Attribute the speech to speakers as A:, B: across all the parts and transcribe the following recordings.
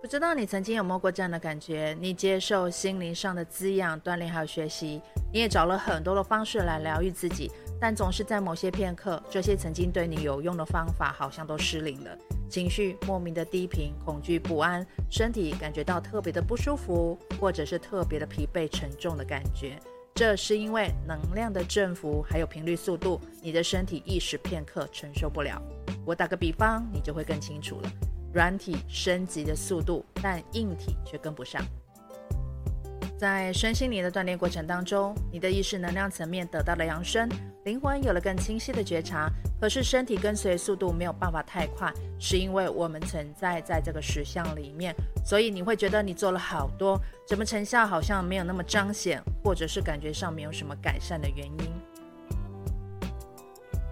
A: 不知道你曾经有没有过这样的感觉？你接受心灵上的滋养、锻炼还有学习，你也找了很多的方式来疗愈自己，但总是在某些片刻，这些曾经对你有用的方法好像都失灵了，情绪莫名的低频，恐惧不安，身体感觉到特别的不舒服，或者是特别的疲惫沉重的感觉。这是因为能量的振幅还有频率速度，你的身体一时片刻承受不了。我打个比方，你就会更清楚了。软体升级的速度，但硬体却跟不上。在身心灵的锻炼过程当中，你的意识能量层面得到了扬升，灵魂有了更清晰的觉察。可是身体跟随速度没有办法太快，是因为我们存在在这个实相里面，所以你会觉得你做了好多，怎么成效好像没有那么彰显，或者是感觉上没有什么改善的原因。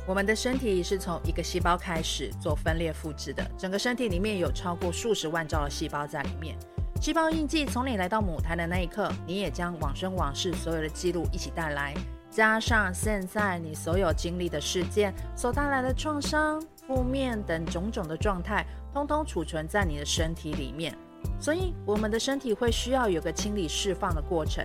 A: 我们的身体是从一个细胞开始做分裂复制的，整个身体里面有超过数十万兆的细胞在里面。细胞印记从你来到母胎的那一刻，你也将往生往世所有的记录一起带来，加上现在你所有经历的事件所带来的创伤、负面等种种的状态，通通储存在你的身体里面。所以，我们的身体会需要有个清理释放的过程。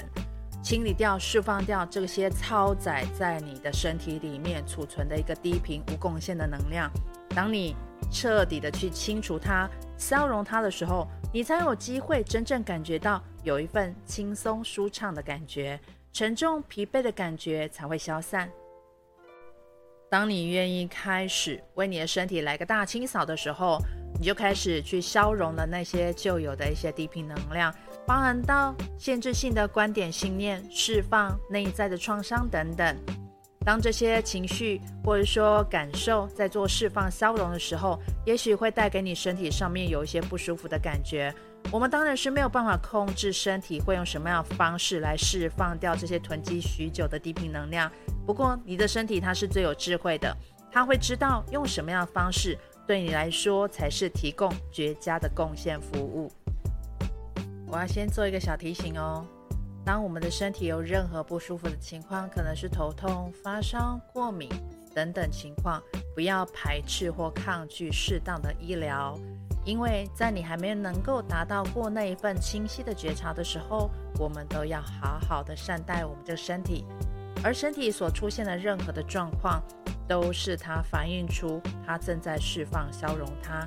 A: 清理掉、释放掉这些超载在你的身体里面储存的一个低频无贡献的能量。当你彻底的去清除它、消融它的时候，你才有机会真正感觉到有一份轻松舒畅的感觉，沉重疲惫的感觉才会消散。当你愿意开始为你的身体来个大清扫的时候，你就开始去消融了那些旧有的一些低频能量。包含到限制性的观点、信念，释放内在的创伤等等。当这些情绪或者说感受在做释放、消融的时候，也许会带给你身体上面有一些不舒服的感觉。我们当然是没有办法控制身体会用什么样的方式来释放掉这些囤积许久的低频能量。不过，你的身体它是最有智慧的，它会知道用什么样的方式对你来说才是提供绝佳的贡献服务。我要先做一个小提醒哦，当我们的身体有任何不舒服的情况，可能是头痛、发烧、过敏等等情况，不要排斥或抗拒适当的医疗，因为在你还没有能够达到过那一份清晰的觉察的时候，我们都要好好的善待我们这个身体，而身体所出现的任何的状况，都是它反映出它正在释放、消融它。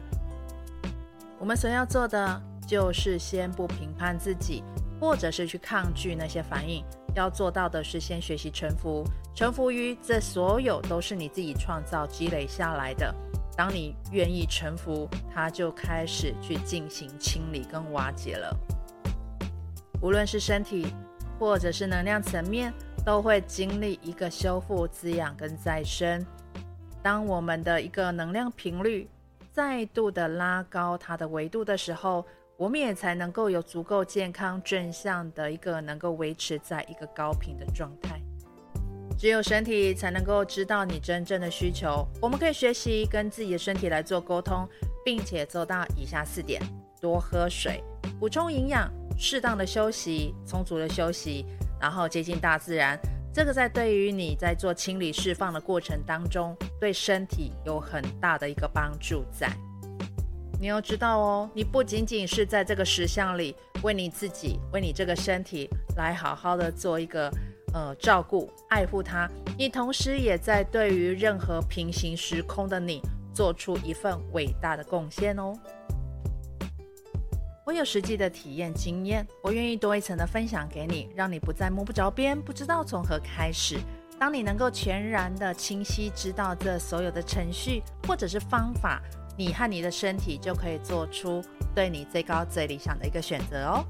A: 我们所要做的。就是先不评判自己，或者是去抗拒那些反应。要做到的是先学习臣服，臣服于这所有都是你自己创造积累下来的。当你愿意臣服，它就开始去进行清理跟瓦解了。无论是身体或者是能量层面，都会经历一个修复、滋养跟再生。当我们的一个能量频率再度的拉高它的维度的时候，我们也才能够有足够健康正向的一个能够维持在一个高频的状态。只有身体才能够知道你真正的需求。我们可以学习跟自己的身体来做沟通，并且做到以下四点：多喝水，补充营养，适当的休息，充足的休息，然后接近大自然。这个在对于你在做清理释放的过程当中，对身体有很大的一个帮助在。你要知道哦，你不仅仅是在这个石像里为你自己、为你这个身体来好好的做一个呃照顾、爱护它，你同时也在对于任何平行时空的你做出一份伟大的贡献哦。我有实际的体验经验，我愿意多一层的分享给你，让你不再摸不着边，不知道从何开始。当你能够全然的清晰知道这所有的程序或者是方法。你和你的身体就可以做出对你最高最理想的一个选择哦。